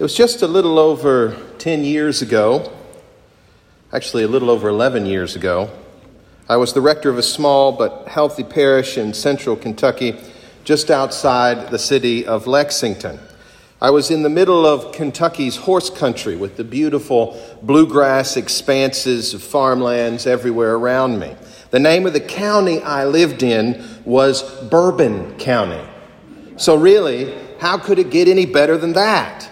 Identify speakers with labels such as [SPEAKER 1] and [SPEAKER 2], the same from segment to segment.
[SPEAKER 1] It was just a little over 10 years ago, actually, a little over 11 years ago. I was the rector of a small but healthy parish in central Kentucky, just outside the city of Lexington. I was in the middle of Kentucky's horse country with the beautiful bluegrass expanses of farmlands everywhere around me. The name of the county I lived in was Bourbon County. So, really, how could it get any better than that?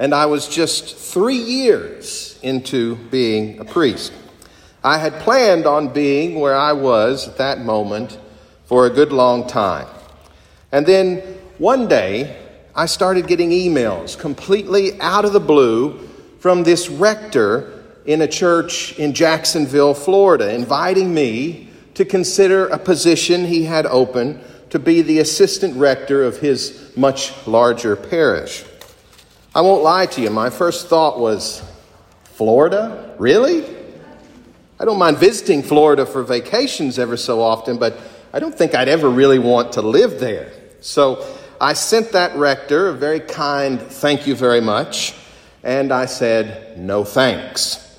[SPEAKER 1] And I was just three years into being a priest. I had planned on being where I was at that moment for a good long time. And then one day, I started getting emails completely out of the blue from this rector in a church in Jacksonville, Florida, inviting me to consider a position he had open to be the assistant rector of his much larger parish. I won't lie to you, my first thought was Florida? Really? I don't mind visiting Florida for vacations ever so often, but I don't think I'd ever really want to live there. So I sent that rector a very kind thank you very much, and I said no thanks.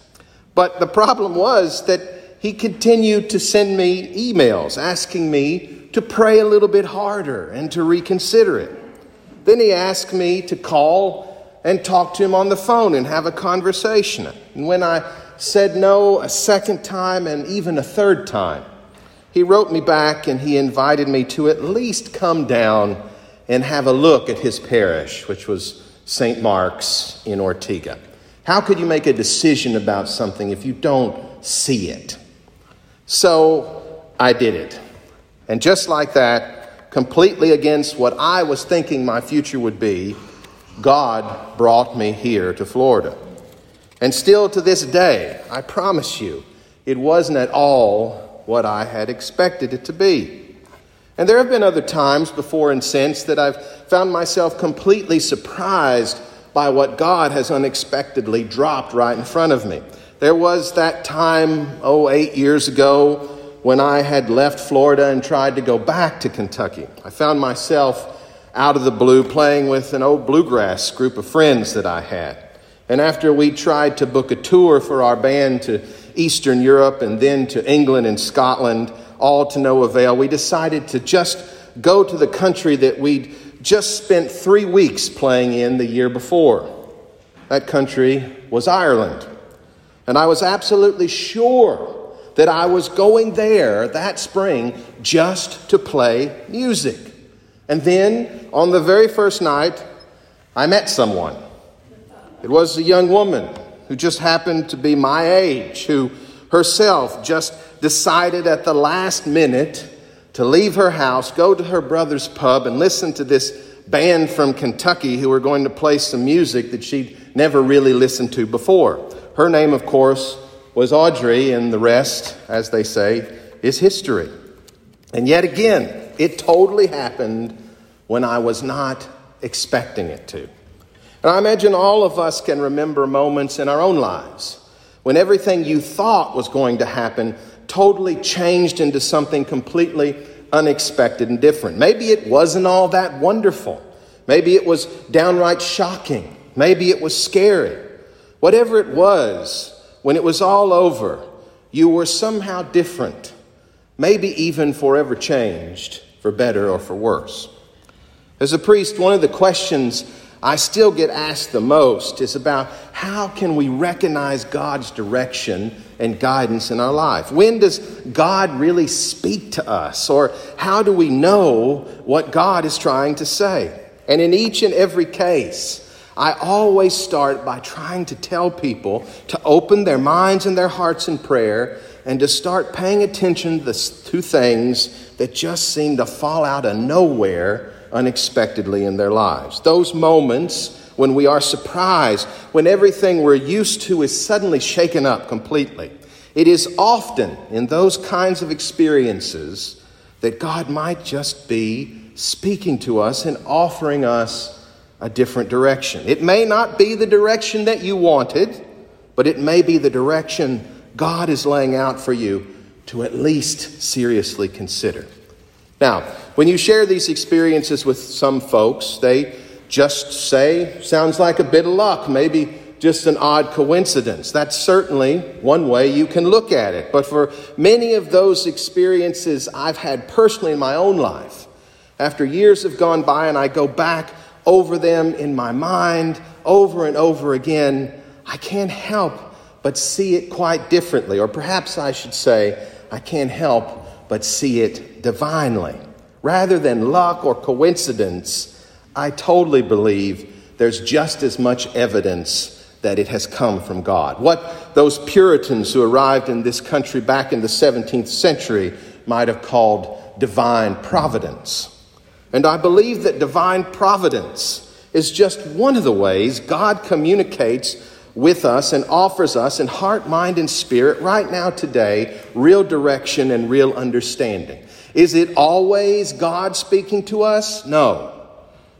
[SPEAKER 1] But the problem was that he continued to send me emails asking me to pray a little bit harder and to reconsider it. Then he asked me to call and talk to him on the phone and have a conversation. And when I said no a second time and even a third time, he wrote me back and he invited me to at least come down and have a look at his parish, which was St. Mark's in Ortega. How could you make a decision about something if you don't see it? So I did it. And just like that, completely against what I was thinking my future would be, God brought me here to Florida. And still to this day, I promise you, it wasn't at all what I had expected it to be. And there have been other times before and since that I've found myself completely surprised by what God has unexpectedly dropped right in front of me. There was that time, oh, eight years ago, when I had left Florida and tried to go back to Kentucky. I found myself out of the blue playing with an old bluegrass group of friends that I had. And after we tried to book a tour for our band to Eastern Europe and then to England and Scotland, all to no avail, we decided to just go to the country that we'd just spent three weeks playing in the year before. That country was Ireland. And I was absolutely sure that I was going there that spring just to play music. And then on the very first night, I met someone. It was a young woman who just happened to be my age, who herself just decided at the last minute to leave her house, go to her brother's pub, and listen to this band from Kentucky who were going to play some music that she'd never really listened to before. Her name, of course, was Audrey, and the rest, as they say, is history. And yet again, it totally happened when I was not expecting it to. And I imagine all of us can remember moments in our own lives when everything you thought was going to happen totally changed into something completely unexpected and different. Maybe it wasn't all that wonderful. Maybe it was downright shocking. Maybe it was scary. Whatever it was, when it was all over, you were somehow different, maybe even forever changed, for better or for worse. As a priest, one of the questions I still get asked the most is about how can we recognize God's direction and guidance in our life? When does God really speak to us? Or how do we know what God is trying to say? And in each and every case, I always start by trying to tell people to open their minds and their hearts in prayer and to start paying attention to things that just seem to fall out of nowhere unexpectedly in their lives. Those moments when we are surprised, when everything we're used to is suddenly shaken up completely. It is often in those kinds of experiences that God might just be speaking to us and offering us a different direction. It may not be the direction that you wanted, but it may be the direction God is laying out for you to at least seriously consider. Now, when you share these experiences with some folks, they just say, sounds like a bit of luck, maybe just an odd coincidence. That's certainly one way you can look at it. But for many of those experiences I've had personally in my own life, after years have gone by and I go back over them in my mind over and over again, I can't help but see it quite differently. Or perhaps I should say, I can't help but see it divinely. Rather than luck or coincidence, I totally believe there's just as much evidence that it has come from God. What those Puritans who arrived in this country back in the 17th century might have called divine providence. And I believe that divine providence is just one of the ways God communicates with us and offers us in heart, mind, and spirit right now, today, real direction and real understanding. Is it always God speaking to us? No.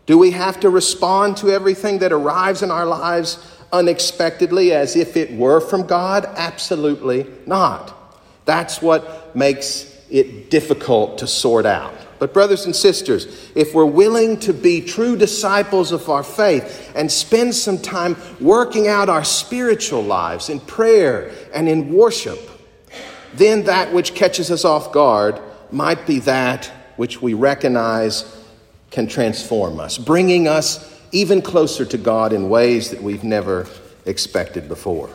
[SPEAKER 1] Do we have to respond to everything that arrives in our lives unexpectedly as if it were from God? Absolutely not. That's what makes it difficult to sort out. But, brothers and sisters, if we're willing to be true disciples of our faith and spend some time working out our spiritual lives in prayer and in worship, then that which catches us off guard might be that which we recognize can transform us, bringing us even closer to God in ways that we've never expected before.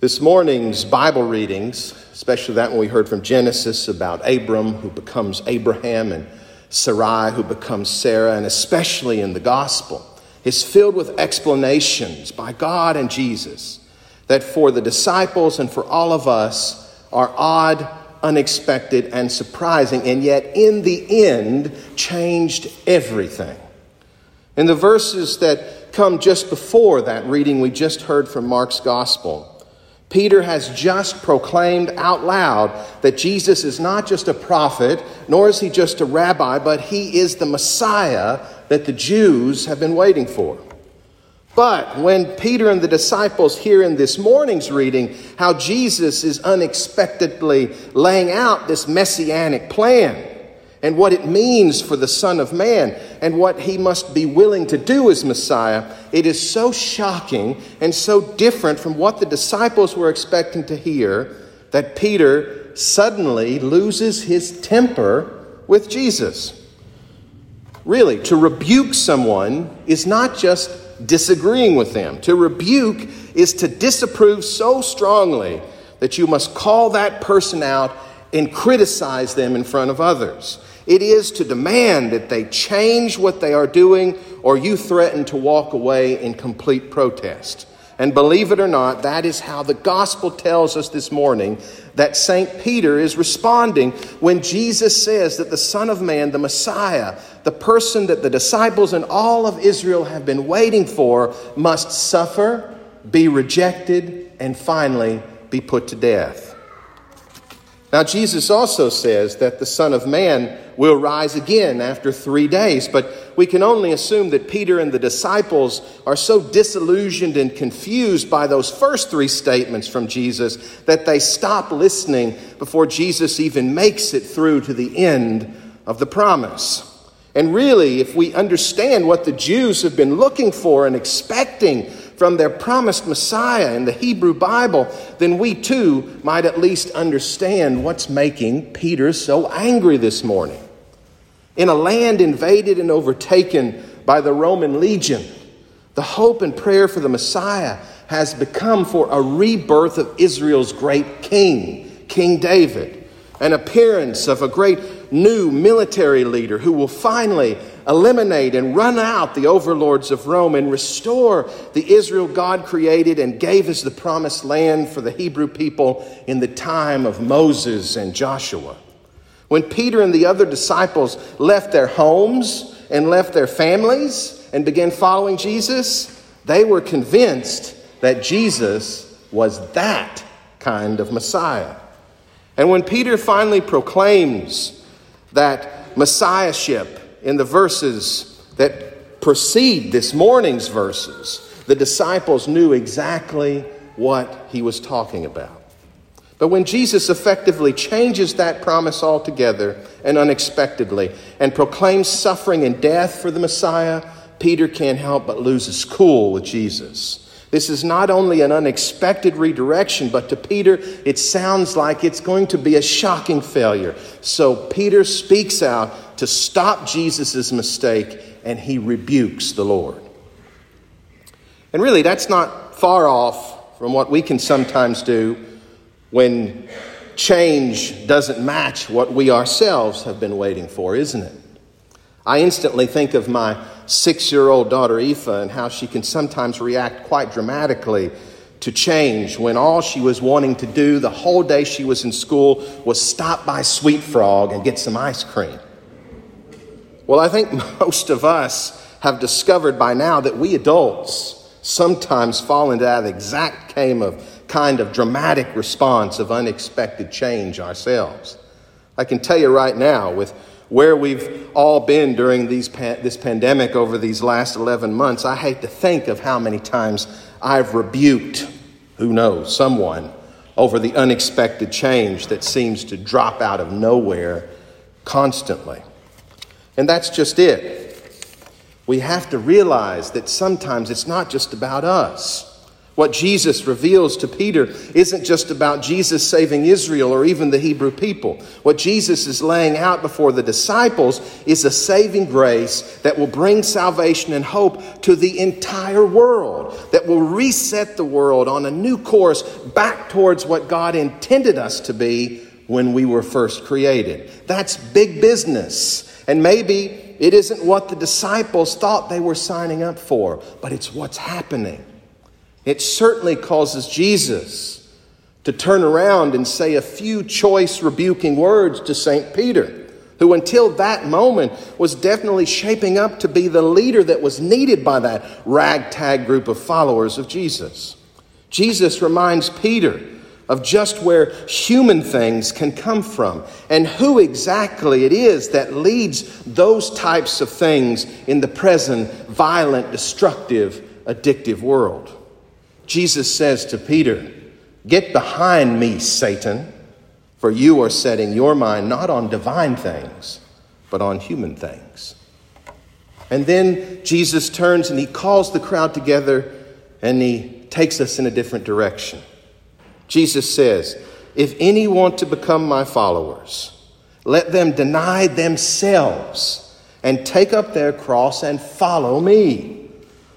[SPEAKER 1] This morning's Bible readings, especially that one we heard from Genesis about Abram who becomes Abraham and Sarai who becomes Sarah, and especially in the gospel, is filled with explanations by God and Jesus that for the disciples and for all of us are odd, unexpected, and surprising, and yet in the end changed everything. In the verses that come just before that reading we just heard from Mark's gospel, Peter has just proclaimed out loud that Jesus is not just a prophet, nor is he just a rabbi, but he is the Messiah that the Jews have been waiting for. But when Peter and the disciples hear in this morning's reading how Jesus is unexpectedly laying out this messianic plan, and what it means for the Son of Man and what he must be willing to do as Messiah, it is so shocking and so different from what the disciples were expecting to hear that Peter suddenly loses his temper with Jesus. Really, to rebuke someone is not just disagreeing with them. To rebuke is to disapprove so strongly that you must call that person out and criticize them in front of others. It is to demand that they change what they are doing, or you threaten to walk away in complete protest. And believe it or not, that is how the gospel tells us this morning that St. Peter is responding when Jesus says that the Son of Man, the Messiah, the person that the disciples and all of Israel have been waiting for, must suffer, be rejected, and finally be put to death. Now, Jesus also says that the Son of Man will rise again after three days, but we can only assume that Peter and the disciples are so disillusioned and confused by those first three statements from Jesus that they stop listening before Jesus even makes it through to the end of the promise. And really, if we understand what the Jews have been looking for and expecting from their promised Messiah in the Hebrew Bible, then we too might at least understand what's making Peter so angry this morning. In a land invaded and overtaken by the Roman legion, the hope and prayer for the Messiah has become for a rebirth of Israel's great king, King David, an appearance of a great new military leader who will finally eliminate and run out the overlords of Rome and restore the Israel God created and gave as the promised land for the Hebrew people in the time of Moses and Joshua. When Peter and the other disciples left their homes and left their families and began following Jesus, they were convinced that Jesus was that kind of Messiah. And when Peter finally proclaims that Messiahship in the verses that precede this morning's verses, the disciples knew exactly what he was talking about. But when Jesus effectively changes that promise altogether and unexpectedly and proclaims suffering and death for the Messiah, Peter can't help but lose his cool with Jesus. This is not only an unexpected redirection, but to Peter, it sounds like it's going to be a shocking failure. So Peter speaks out to stop Jesus' mistake and he rebukes the Lord. And really, that's not far off from what we can sometimes do when change doesn't match what we ourselves have been waiting for, isn't it? I instantly think of my six year old daughter, Aoife, and how she can sometimes react quite dramatically to change when all she was wanting to do the whole day she was in school was stop by Sweet Frog and get some ice cream. Well, I think most of us have discovered by now that we adults sometimes fall into that exact kind of, kind of dramatic response of unexpected change ourselves. I can tell you right now, with where we've all been during these this pandemic over these last 11 months, I hate to think of how many times I've rebuked, who knows, someone over the unexpected change that seems to drop out of nowhere constantly. And that's just it. We have to realize that sometimes it's not just about us. What Jesus reveals to Peter isn't just about Jesus saving Israel or even the Hebrew people. What Jesus is laying out before the disciples is a saving grace that will bring salvation and hope to the entire world, that will reset the world on a new course back towards what God intended us to be when we were first created. That's big business. And maybe it isn't what the disciples thought they were signing up for, but it's what's happening. It certainly causes Jesus to turn around and say a few choice rebuking words to St. Peter, who until that moment was definitely shaping up to be the leader that was needed by that ragtag group of followers of Jesus. Jesus reminds Peter of just where human things can come from and who exactly it is that leads those types of things in the present violent, destructive, addictive world. Jesus says to Peter, Get behind me, Satan, for you are setting your mind not on divine things, but on human things. And then Jesus turns and he calls the crowd together and he takes us in a different direction. Jesus says, If any want to become my followers, let them deny themselves and take up their cross and follow me.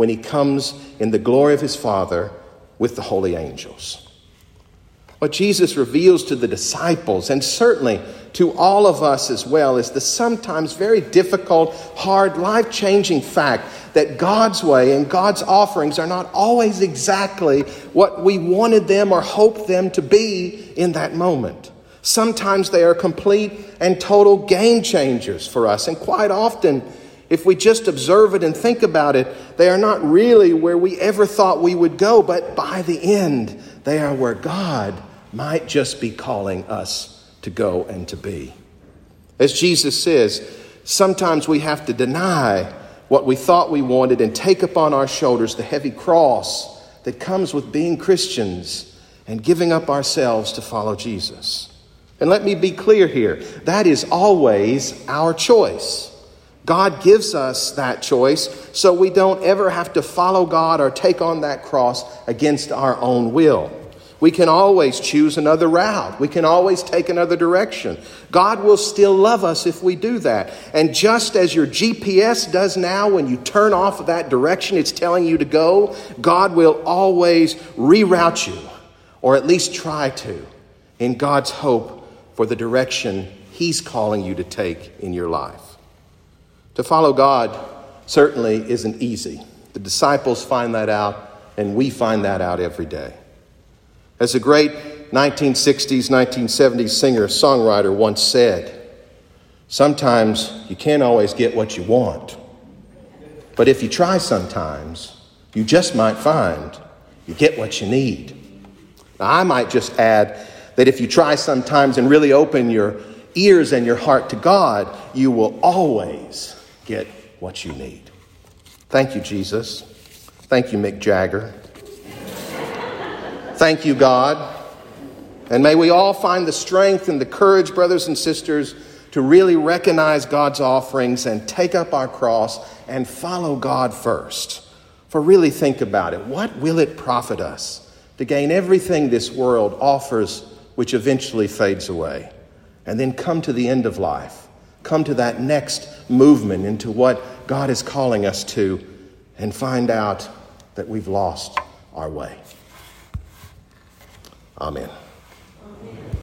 [SPEAKER 1] when he comes in the glory of his Father with the holy angels. What Jesus reveals to the disciples, and certainly to all of us as well, is the sometimes very difficult, hard, life changing fact that God's way and God's offerings are not always exactly what we wanted them or hoped them to be in that moment. Sometimes they are complete and total game changers for us, and quite often if we just observe it and think about it, they are not really where we ever thought we would go, but by the end, they are where God might just be calling us to go and to be. As Jesus says, sometimes we have to deny what we thought we wanted and take upon our shoulders the heavy cross that comes with being Christians and giving up ourselves to follow Jesus. And let me be clear here that is always our choice. God gives us that choice so we don't ever have to follow God or take on that cross against our own will. We can always choose another route. We can always take another direction. God will still love us if we do that. And just as your GPS does now, when you turn off of that direction it's telling you to go, God will always reroute you, or at least try to, in God's hope for the direction He's calling you to take in your life. To follow God certainly isn't easy. The disciples find that out, and we find that out every day. As a great 1960s, 1970s singer songwriter once said, Sometimes you can't always get what you want, but if you try sometimes, you just might find you get what you need. Now, I might just add that if you try sometimes and really open your ears and your heart to God, you will always get what you need. Thank you, Jesus. Thank you, Mick Jagger. Thank you, God. And may we all find the strength and the courage, brothers and sisters, to really recognize God's offerings and take up our cross and follow God first. For really think about it. What will it profit us to gain everything this world offers, which eventually fades away? And then come to the end of life, come to that next movement into what God is calling us to, and find out that we've lost our way. Amen.